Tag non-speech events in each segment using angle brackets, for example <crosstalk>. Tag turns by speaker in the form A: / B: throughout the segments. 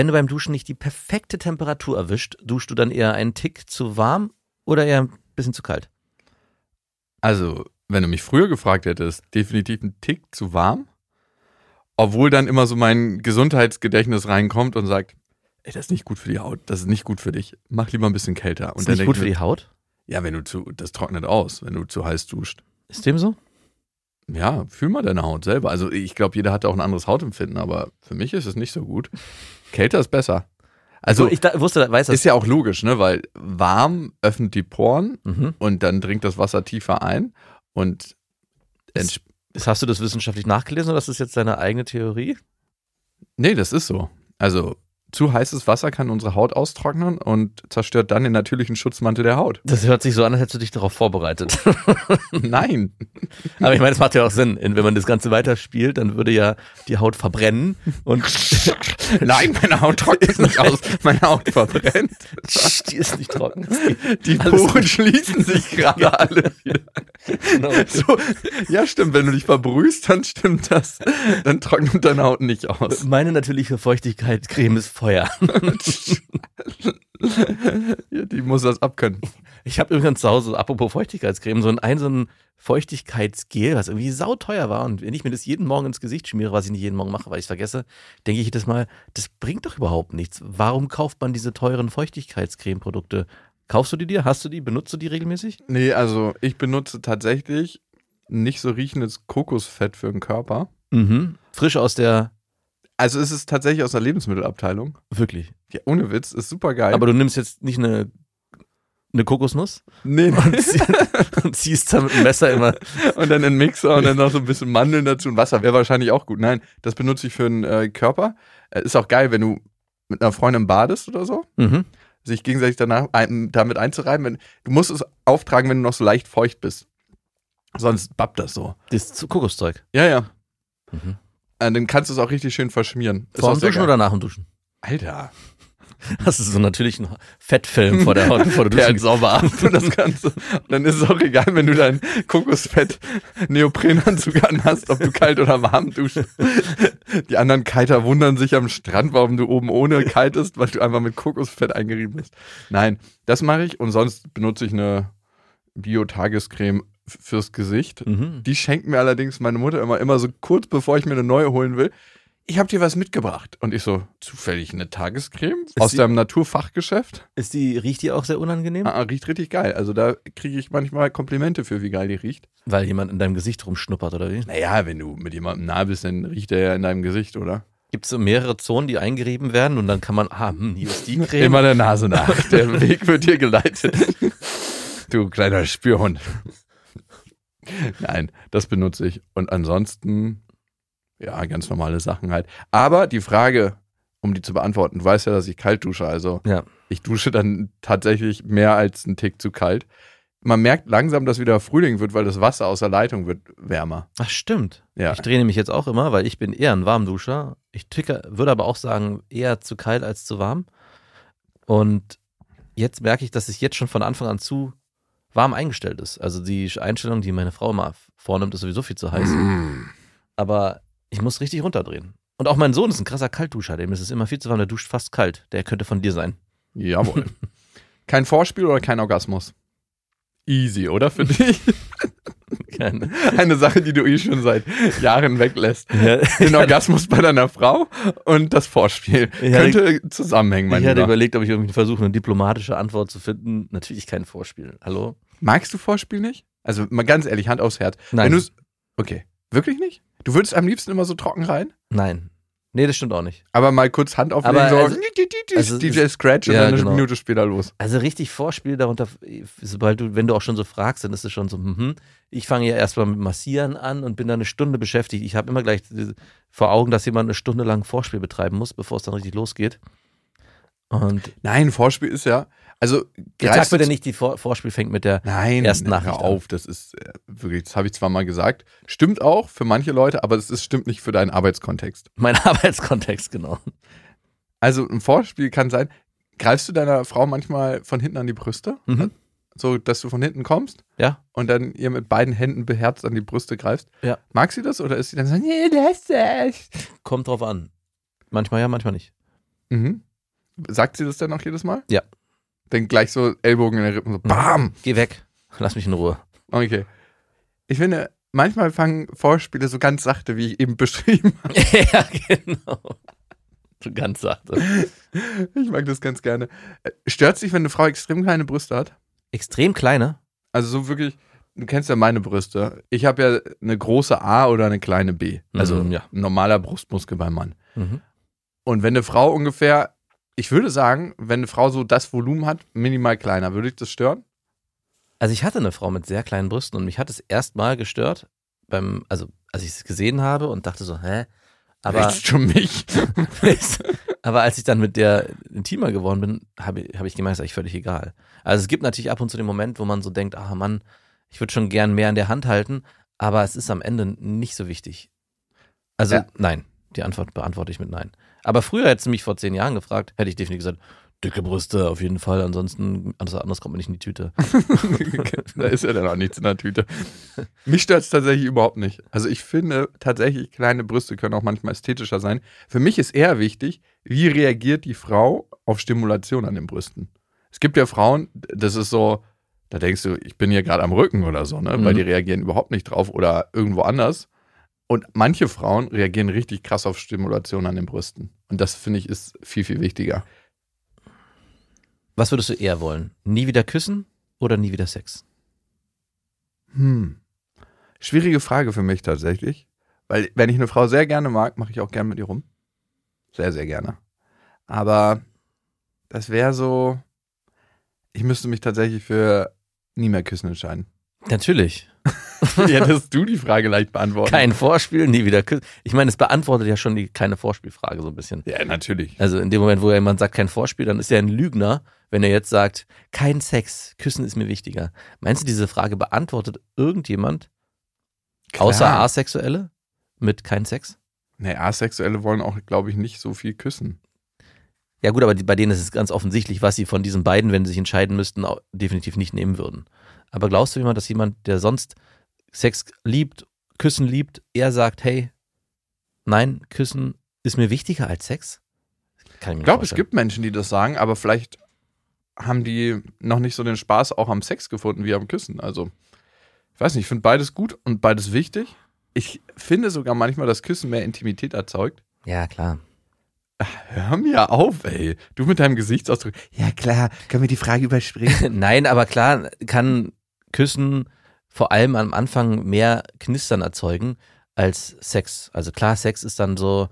A: Wenn du beim Duschen nicht die perfekte Temperatur erwischt, duschst du dann eher einen Tick zu warm oder eher ein bisschen zu kalt?
B: Also, wenn du mich früher gefragt hättest, definitiv ein Tick zu warm. Obwohl dann immer so mein Gesundheitsgedächtnis reinkommt und sagt, ey, das ist nicht gut für die Haut, das ist nicht gut für dich. Mach lieber ein bisschen kälter. Und
A: Ist nicht gut für die Haut?
B: Ja, wenn du zu, das trocknet aus, wenn du zu heiß duscht.
A: Ist dem so?
B: Ja, fühl mal deine Haut selber. Also ich glaube, jeder hat auch ein anderes Hautempfinden, aber für mich ist es nicht so gut. Kälter ist besser. Also
A: ich da, wusste, weiß das.
B: ist ja auch logisch, ne? Weil warm öffnet die Poren
A: mhm.
B: und dann dringt das Wasser tiefer ein und
A: Ist- Ist- Hast du das wissenschaftlich nachgelesen oder ist das jetzt deine eigene Theorie?
B: Nee, das ist so. Also zu heißes Wasser kann unsere Haut austrocknen und zerstört dann den natürlichen Schutzmantel der Haut.
A: Das hört sich so an, als hättest du dich darauf vorbereitet. <laughs>
B: Nein.
A: Aber ich meine, es macht ja auch Sinn. Wenn man das Ganze weiterspielt, dann würde ja die Haut verbrennen und <laughs>
B: Nein, meine Haut trocknet nicht aus. Meine Haut verbrennt.
A: die ist nicht trocken.
B: Die Poren schließen sich <laughs> gerade alle wieder.
A: Genau.
B: So, ja, stimmt. Wenn du dich verbrühst, dann stimmt das. Dann trocknet deine Haut nicht aus.
A: Meine natürliche Feuchtigkeitscreme ist Feuer. <laughs>
B: Ja, die muss das abkönnen.
A: Ich habe übrigens zu Hause, apropos Feuchtigkeitscreme, so ein, ein, so ein Feuchtigkeitsgel, was irgendwie sauteuer war. Und wenn ich mir das jeden Morgen ins Gesicht schmiere, was ich nicht jeden Morgen mache, weil ich es vergesse, denke ich jedes Mal, das bringt doch überhaupt nichts. Warum kauft man diese teuren Feuchtigkeitscreme-Produkte? Kaufst du die dir? Hast du die? Benutzt du die regelmäßig?
B: Nee, also ich benutze tatsächlich nicht so riechendes Kokosfett für den Körper.
A: Mhm. Frisch aus der,
B: Also es ist tatsächlich aus der Lebensmittelabteilung.
A: wirklich.
B: Ja, ohne Witz, ist super geil.
A: Aber du nimmst jetzt nicht eine, eine Kokosnuss
B: nee, <laughs>
A: und, zieh, und ziehst da mit dem Messer immer. <laughs>
B: und dann einen Mixer und dann noch so ein bisschen Mandeln dazu und Wasser wäre wahrscheinlich auch gut. Nein, das benutze ich für den äh, Körper. Äh, ist auch geil, wenn du mit einer Freundin badest oder so,
A: Mhm.
B: sich gegenseitig danach ein, damit einzureiben. Wenn, du musst es auftragen, wenn du noch so leicht feucht bist. Sonst babbt das so.
A: Das ist Kokoszeug.
B: Ja, ja.
A: Mhm.
B: Äh, dann kannst du es auch richtig schön verschmieren.
A: Vor dem Duschen
B: geil.
A: oder nach dem Duschen?
B: Alter.
A: Hast du so natürlich einen Fettfilm vor der Haut, bevor du <laughs> duschen
B: sauber ab und das Ganze. Und dann ist es auch egal, wenn du dein Kokosfett Neoprenanzug anhast, ob du kalt oder warm duschst. Die anderen Kiter wundern sich am Strand, warum du oben ohne kaltest, weil du einfach mit Kokosfett eingerieben bist. Nein, das mache ich und sonst benutze ich eine Bio-Tagescreme fürs Gesicht.
A: Mhm.
B: Die schenkt mir allerdings meine Mutter immer, immer so kurz bevor ich mir eine neue holen will. Ich habe dir was mitgebracht. Und ich so, zufällig eine Tagescreme aus
A: sie-
B: deinem Naturfachgeschäft?
A: Ist die, riecht die auch sehr unangenehm?
B: Ah, riecht richtig geil. Also da kriege ich manchmal Komplimente für, wie geil die riecht.
A: Weil jemand in deinem Gesicht rumschnuppert oder wie?
B: Naja, wenn du mit jemandem nah bist, dann riecht er ja in deinem Gesicht, oder?
A: Gibt es so mehrere Zonen, die eingerieben werden und dann kann man, ah, hm, hier ist die <laughs> Creme.
B: Immer der Nase nach. <laughs> Der Weg wird dir geleitet. <laughs> Du kleiner Spürhund. <laughs> Nein, das benutze ich. Und ansonsten, ja, ganz normale Sachen halt. Aber die Frage, um die zu beantworten, du weißt ja, dass ich kalt dusche. Also
A: Ja.
B: ich dusche dann tatsächlich mehr als einen Tick zu kalt. Man merkt langsam, dass wieder Frühling wird, weil das Wasser aus der Leitung wird wärmer.
A: Ach, stimmt.
B: Ja.
A: Ich drehe nämlich jetzt auch immer, weil ich bin eher ein Warmduscher. Ich ticke, würde aber auch sagen, eher zu kalt als zu warm. Und jetzt merke ich, dass es jetzt schon von Anfang an zu warm eingestellt ist. Also die Einstellung, die meine Frau immer vornimmt, ist sowieso viel zu heiß. Aber ich muss richtig runterdrehen. Und auch mein Sohn ist ein krasser Kaltduscher, dem ist es immer viel zu warm, der duscht fast kalt. Der könnte von dir sein.
B: Jawohl. <laughs> kein Vorspiel oder kein Orgasmus? Easy, oder für dich? <laughs>
A: Keine.
B: Eine Sache, die du eh schon seit Jahren weglässt.
A: Ja, <laughs>
B: Den Orgasmus bei deiner Frau und das Vorspiel.
A: Ja,
B: Könnte zusammenhängen, mein
A: ich hatte überlegt, ob ich irgendwie versuche, eine diplomatische Antwort zu finden. Natürlich kein Vorspiel. Hallo?
B: Magst du Vorspiel nicht? Also mal ganz ehrlich, Hand aufs Herz.
A: Nein.
B: Okay, wirklich nicht? Du würdest am liebsten immer so trocken rein?
A: Nein. Nee, das stimmt auch nicht.
B: Aber mal kurz Hand auflegen,
A: Aber
B: so
A: also- also
B: DJ Scratch und
A: ja,
B: dann eine
A: genau.
B: Minute später los.
A: Also richtig Vorspiel darunter, sobald du, wenn du auch schon so fragst, dann ist es schon so, mhm. ich fange ja erstmal mit Massieren an und bin da eine Stunde beschäftigt. Ich habe immer gleich vor Augen, dass jemand eine Stunde lang Vorspiel betreiben muss, bevor es dann richtig losgeht. Und
B: Nein, Vorspiel ist ja, also
A: mir
B: du
A: denn nicht, die Vor Vorspiel fängt mit der
B: Nein,
A: ersten
B: hör
A: Nachricht
B: auf, das ist äh, wirklich, das habe ich zwar mal gesagt. Stimmt auch für manche Leute, aber es ist, stimmt nicht für deinen Arbeitskontext.
A: mein <laughs> Arbeitskontext, genau.
B: Also ein Vorspiel kann sein, greifst du deiner Frau manchmal von hinten an die Brüste?
A: Mhm.
B: So, dass du von hinten kommst
A: Ja.
B: und dann ihr mit beiden Händen beherzt an die Brüste greifst?
A: Ja.
B: Mag sie das oder ist sie dann so, nee, lass das?
A: Kommt drauf an. Manchmal ja, manchmal nicht.
B: Mhm. Sagt sie das dann auch jedes Mal?
A: Ja.
B: Dann gleich so Ellbogen in der Rippen, so BAM!
A: Geh weg. Lass mich in Ruhe.
B: Okay. Ich finde, manchmal fangen Vorspiele so ganz sachte, wie ich eben <laughs> beschrieben habe. <laughs>
A: ja, genau. So ganz sachte.
B: Ich mag das ganz gerne. Stört sich, wenn eine Frau extrem kleine Brüste hat?
A: Extrem kleine.
B: Also so wirklich, du kennst ja meine Brüste. Ich habe ja eine große A oder eine kleine B. Also
A: Mhm, ja.
B: ein normaler Brustmuskel beim Mann.
A: Mhm.
B: Und wenn eine Frau ungefähr, ich würde sagen, wenn eine Frau so das Volumen hat, minimal kleiner, würde ich das stören?
A: Also ich hatte eine Frau mit sehr kleinen Brüsten und mich hat es erstmal gestört, beim, also als ich es gesehen habe und dachte so, hä? Aber,
B: Recht's schon mich. <laughs>
A: aber als ich dann mit der intimer geworden bin, habe hab ich gemerkt, ist eigentlich völlig egal. Also es gibt natürlich ab und zu den Moment, wo man so denkt, ah Mann, ich würde schon gern mehr in der Hand halten, aber es ist am Ende nicht so wichtig. Also
B: Ja.
A: nein, die Antwort beantworte ich mit nein. Aber früher hättest du mich vor zehn Jahren gefragt, hätte ich definitiv gesagt, dicke Brüste auf jeden Fall, ansonsten, anders, anders kommt man nicht in die Tüte. <laughs>
B: da ist ja dann auch nichts in der Tüte. Mich stört es tatsächlich überhaupt nicht. Also ich finde tatsächlich, kleine Brüste können auch manchmal ästhetischer sein. Für mich ist eher wichtig, wie reagiert die Frau auf Stimulation an den Brüsten. Es gibt ja Frauen, das ist so, da denkst du, ich bin hier gerade am Rücken oder so, ne? Weil
A: Mhm.
B: die reagieren überhaupt nicht drauf oder irgendwo anders. Und manche Frauen reagieren richtig krass auf Stimulation an den Brüsten. Und das finde ich ist viel, viel wichtiger.
A: Was würdest du eher wollen? Nie wieder küssen oder nie wieder Sex?
B: Hm. Schwierige Frage für mich tatsächlich. Weil, wenn ich eine Frau sehr gerne mag, mache ich auch gerne mit ihr rum. Sehr, sehr gerne. Aber das wäre so, ich müsste mich tatsächlich für nie mehr küssen entscheiden.
A: Natürlich. <laughs>
B: ja, hättest du die Frage leicht beantworten.
A: Kein Vorspiel, nie wieder küssen. Ich meine, es beantwortet ja schon die keine Vorspielfrage so ein bisschen.
B: Ja, natürlich.
A: Also in dem Moment, wo jemand sagt, kein Vorspiel, dann ist er ein Lügner, wenn er jetzt sagt, kein Sex, küssen ist mir wichtiger. Meinst du, diese Frage beantwortet irgendjemand, außer
B: Klar.
A: Asexuelle, mit kein Sex?
B: Nee, Asexuelle wollen auch, glaube ich, nicht so viel küssen.
A: Ja gut, aber die, bei denen ist es ganz offensichtlich, was sie von diesen beiden, wenn sie sich entscheiden müssten, definitiv nicht nehmen würden. Aber glaubst du jemand, dass jemand, der sonst Sex liebt, Küssen liebt, eher sagt, hey, nein, Küssen ist mir wichtiger als Sex? Kann ich
B: Ich glaube, es gibt Menschen, die das sagen, aber vielleicht haben die noch nicht so den Spaß auch am Sex gefunden wie am Küssen. Also, ich weiß nicht, ich finde beides gut und beides wichtig. Ich finde sogar manchmal, dass Küssen mehr Intimität erzeugt.
A: Ja, klar.
B: Hör mir auf, ey. Du mit deinem Gesichtsausdruck. Ja, klar, können wir die Frage überspringen? <laughs>
A: Nein, aber klar kann Küssen vor allem am Anfang mehr Knistern erzeugen als Sex. Also klar, Sex ist dann so,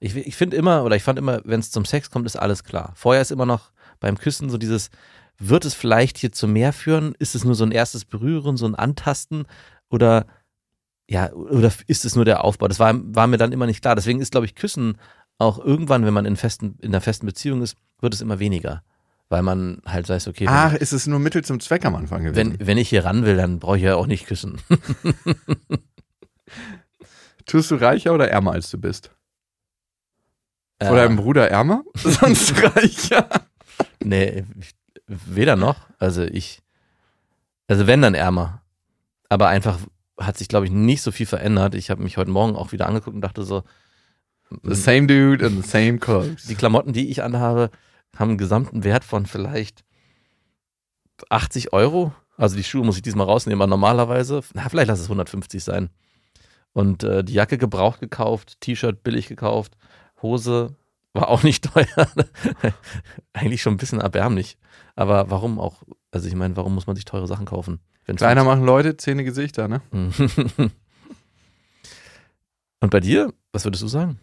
A: ich, ich finde immer, oder ich fand immer, wenn es zum Sex kommt, ist alles klar. Vorher ist immer noch beim Küssen so dieses, wird es vielleicht hier zu mehr führen? Ist es nur so ein erstes Berühren, so ein Antasten? Oder ja, oder ist es nur der Aufbau? Das war, war mir dann immer nicht klar. Deswegen ist, glaube ich, Küssen auch irgendwann, wenn man in, festen, in einer festen Beziehung ist, wird es immer weniger. Weil man halt weiß, okay,
B: Ach, ist es nur Mittel zum Zweck am Anfang gewesen?
A: wenn, wenn ich hier ran will, dann brauche ich ja auch nicht küssen. <laughs>
B: Tust du reicher oder ärmer, als du bist? Vor
A: Äh,
B: deinem Bruder ärmer? <laughs> Sonst reicher.
A: Nee, weder noch. Also ich, also wenn dann ärmer. Aber einfach hat sich, glaube ich, nicht so viel verändert. Ich habe mich heute Morgen auch wieder angeguckt und dachte so,
B: The same dude and the same clothes.
A: die Klamotten, die ich anhabe, haben einen gesamten Wert von vielleicht 80 Euro. Also die Schuhe muss ich diesmal rausnehmen, aber normalerweise, na, vielleicht lass es 150 sein. Und äh, die Jacke gebraucht gekauft, T-Shirt billig gekauft, Hose war auch nicht <laughs> teuer. Eigentlich schon ein bisschen erbärmlich. Aber warum auch? Also ich meine, warum muss man sich teure Sachen kaufen?
B: Kleiner machen Leute, Zähne, Gesichter, ne? <laughs>
A: Und bei dir, was würdest du sagen?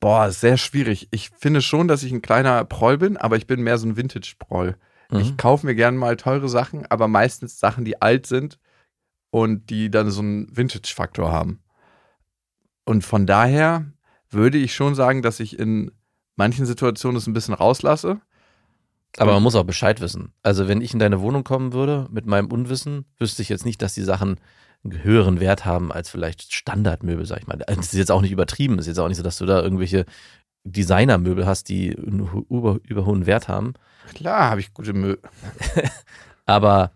B: Boah, sehr schwierig. Ich finde schon, dass ich ein kleiner Proll bin, aber ich bin mehr so ein Vintage-Proll. Ich
A: Mhm.
B: kaufe mir gerne mal teure Sachen, aber meistens Sachen, die alt sind und die dann so einen Vintage-Faktor haben. Und von daher würde ich schon sagen, dass ich in manchen Situationen es ein bisschen rauslasse.
A: Aber man muss auch Bescheid wissen. Also wenn ich in deine Wohnung kommen würde mit meinem Unwissen, wüsste ich jetzt nicht, dass die Sachen höheren Wert haben als vielleicht Standardmöbel, sag ich mal. Das ist jetzt auch nicht übertrieben. Das ist jetzt auch nicht so, dass du da irgendwelche Designermöbel hast, die einen über, über hohen Wert haben.
B: Klar habe ich gute Mö. <laughs>
A: Aber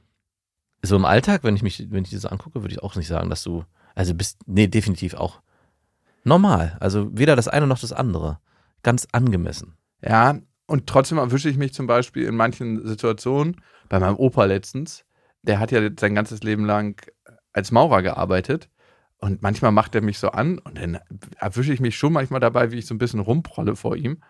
A: so im Alltag, wenn ich mich, wenn ich so angucke, würde ich auch nicht sagen, dass du, also bist, nee, definitiv auch normal. Also weder das eine noch das andere. ganz angemessen.
B: Ja, und trotzdem erwische ich mich zum Beispiel in manchen Situationen, bei meinem Opa letztens, der hat ja sein ganzes Leben lang als Maurer gearbeitet. Und manchmal macht er mich so an und dann erwische ich mich schon manchmal dabei, wie ich so ein bisschen rumprolle vor ihm.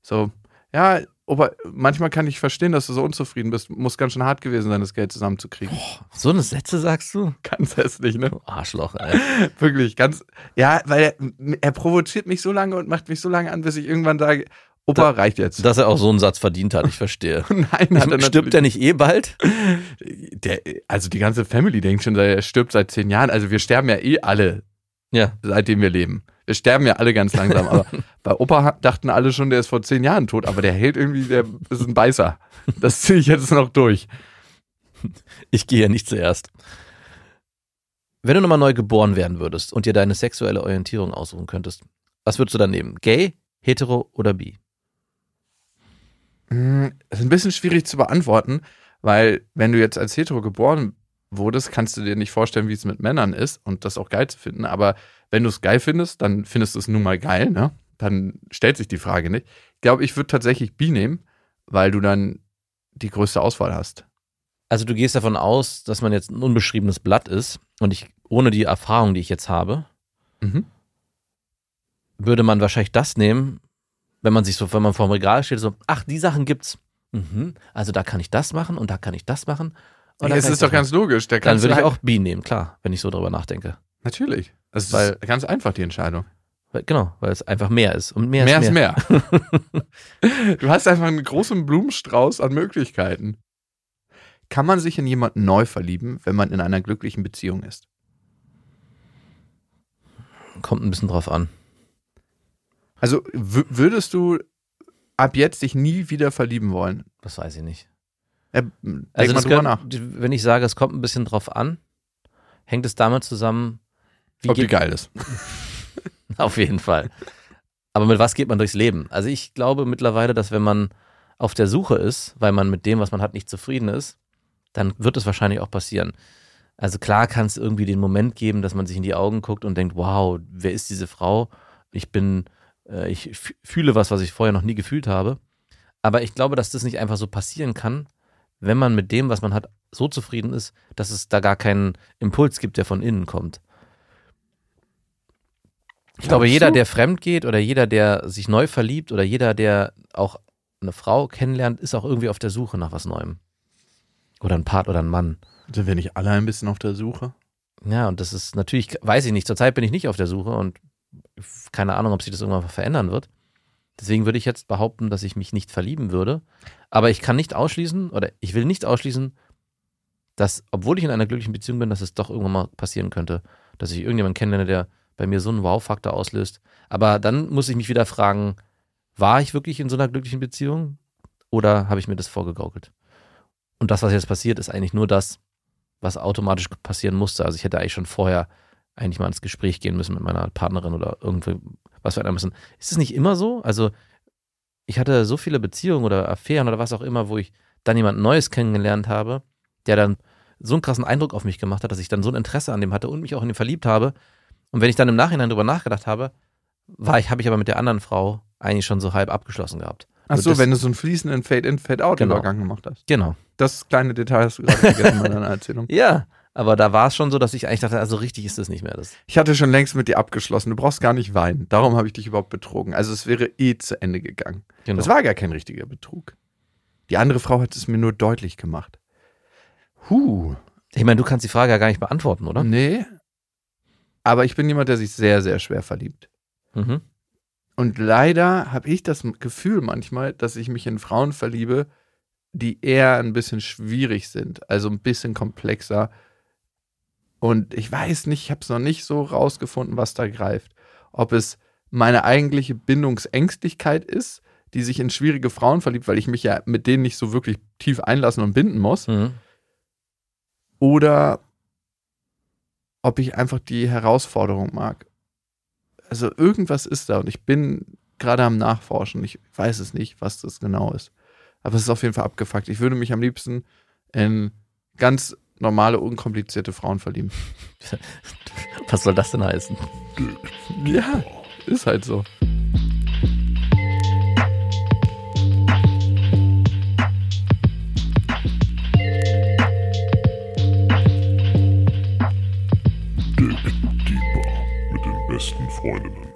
B: So, ja, Opa, manchmal kann ich verstehen, dass du so unzufrieden bist. Muss ganz schön hart gewesen sein, das Geld zusammenzukriegen.
A: Boah, so eine Sätze sagst du?
B: Ganz hässlich, ne?
A: Du Arschloch, ey. <laughs>
B: Wirklich, ganz. Ja, weil er, er provoziert mich so lange und macht mich so lange an, bis ich irgendwann sage, Opa, reicht jetzt.
A: Dass er auch so einen Satz verdient hat, ich verstehe. <laughs>
B: Nein, hat er
A: Stirbt er nicht eh bald?
B: Der, also die ganze Family denkt schon, er stirbt seit zehn Jahren. Also wir sterben ja eh alle,
A: Ja.
B: seitdem wir leben. Wir sterben ja alle ganz langsam. Aber <laughs> bei Opa dachten alle schon, der ist vor zehn Jahren tot. Aber der hält irgendwie, der ist ein Beißer. Das ziehe ich jetzt noch durch.
A: Ich gehe ja nicht zuerst. Wenn du nochmal neu geboren werden würdest und dir deine sexuelle Orientierung aussuchen könntest, was würdest du dann nehmen? Gay, hetero oder bi?
B: Hm, Das ist ein bisschen schwierig zu beantworten, weil wenn du jetzt als hetero geboren wurdest, kannst du dir nicht vorstellen, wie es mit Männern ist und das auch geil zu finden. Aber wenn du es geil findest, dann findest du es nun mal geil, ne? Dann stellt sich die Frage nicht. Ich glaube, ich würde tatsächlich bi nehmen, weil du dann die größte Auswahl hast.
A: Also du gehst davon aus, dass man jetzt ein unbeschriebenes Blatt ist und ich, ohne die Erfahrung, die ich jetzt habe,
B: Mhm.
A: würde man wahrscheinlich das nehmen, wenn man sich so, wenn man vor dem Regal steht, so, ach, die Sachen gibt's. Mhm. Also da kann ich das machen und da kann ich das machen. Und
B: es ist doch
A: das
B: ganz logisch. Da
A: machen. Dann würde ich
B: halt-
A: auch bi nehmen, klar, wenn ich so drüber nachdenke.
B: Natürlich. Das ist ganz einfach die Entscheidung.
A: Weil, genau, weil es einfach mehr ist. Und mehr,
B: mehr
A: ist
B: ist
A: mehr.
B: mehr. <laughs> du hast einfach einen großen Blumenstrauß an Möglichkeiten. Kann man sich in jemanden neu verlieben, wenn man in einer glücklichen Beziehung ist?
A: Kommt ein bisschen drauf an.
B: Also würdest du ab jetzt dich nie wieder verlieben wollen?
A: Das weiß ich nicht.
B: Äh,
A: Also
B: mal drüber nach.
A: wenn ich sage, es kommt ein bisschen drauf an, hängt es damit zusammen, wie
B: Ob die geil ist. <laughs>
A: auf jeden Fall. Aber mit was geht man durchs Leben? Also ich glaube mittlerweile, dass wenn man auf der Suche ist, weil man mit dem, was man hat, nicht zufrieden ist, dann wird es wahrscheinlich auch passieren. Also klar kann es irgendwie den Moment geben, dass man sich in die Augen guckt und denkt, wow, wer ist diese Frau? Ich bin, äh, ich fühle was, was ich vorher noch nie gefühlt habe. Aber ich glaube, dass das nicht einfach so passieren kann, wenn man mit dem, was man hat, so zufrieden ist, dass es da gar keinen Impuls gibt, der von innen kommt. Ich glaube, jeder, der fremd geht oder jeder, der sich neu verliebt oder jeder, der auch eine Frau kennenlernt, ist auch irgendwie auf der Suche nach was Neuem. Oder ein Part oder ein Mann.
B: Sind wir nicht alle ein bisschen auf der Suche?
A: Ja, und das ist natürlich, weiß ich nicht, zurzeit bin ich nicht auf der Suche und keine Ahnung, ob sich das irgendwann verändern wird. Deswegen würde ich jetzt behaupten, dass ich mich nicht verlieben würde. Aber ich kann nicht ausschließen, oder ich will nicht ausschließen, dass, obwohl ich in einer glücklichen Beziehung bin, dass es doch irgendwann mal passieren könnte, dass ich irgendjemanden kennenlerne, der bei mir so einen Wow-Faktor auslöst. Aber dann muss ich mich wieder fragen, war ich wirklich in so einer glücklichen Beziehung oder habe ich mir das vorgegaukelt? Und das, was jetzt passiert, ist eigentlich nur das, was automatisch passieren musste. Also ich hätte eigentlich schon vorher eigentlich mal ins Gespräch gehen müssen mit meiner Partnerin oder irgendwie was verändern müssen. Ist es nicht immer so? Also ich hatte so viele Beziehungen oder Affären oder was auch immer, wo ich dann jemand Neues kennengelernt habe, der dann so einen krassen Eindruck auf mich gemacht hat, dass ich dann so ein Interesse an dem hatte und mich auch in ihn verliebt habe. Und wenn ich dann im Nachhinein drüber nachgedacht habe, war ich, habe ich aber mit der anderen Frau eigentlich schon so halb abgeschlossen gehabt.
B: Ach so,
A: das-
B: wenn du so einen fließenden Fade-in-Fade-out-Übergang gemacht hast.
A: Genau.
B: Das kleine Detail hast du gerade vergessen bei deiner Erzählung. <laughs>
A: Ja, aber da war es schon so, dass ich eigentlich dachte, also richtig ist das nicht mehr. Das,
B: Ich hatte schon längst mit dir abgeschlossen. Du brauchst gar nicht weinen. Darum habe ich dich überhaupt betrogen. Also es wäre eh zu Ende gegangen.
A: genau.
B: Das war gar kein richtiger Betrug. Die andere Frau hat es mir nur deutlich gemacht. Huh.
A: ich meine, du kannst die Frage ja gar nicht beantworten, oder?
B: Nee. Aber ich bin jemand, der sich sehr, sehr schwer verliebt.
A: Mhm.
B: Und leider habe ich das Gefühl manchmal, dass ich mich in Frauen verliebe, die eher ein bisschen schwierig sind, also ein bisschen komplexer. Und ich weiß nicht, ich habe es noch nicht so rausgefunden, was da greift. Ob es meine eigentliche Bindungsängstlichkeit ist, die sich in schwierige Frauen verliebt, weil ich mich ja mit denen nicht so wirklich tief einlassen und binden muss,
A: Mhm.
B: oder ob ich einfach die Herausforderung mag. Also irgendwas ist da und ich bin gerade am Nachforschen. Ich weiß es nicht, was das genau ist. Aber es ist auf jeden Fall abgefuckt. Ich würde mich am liebsten in ganz normale, unkomplizierte Frauen verlieben. <laughs>
A: Was soll das denn heißen?
B: Ja, ist halt so.
C: Dick, die mit den besten Freundinnen.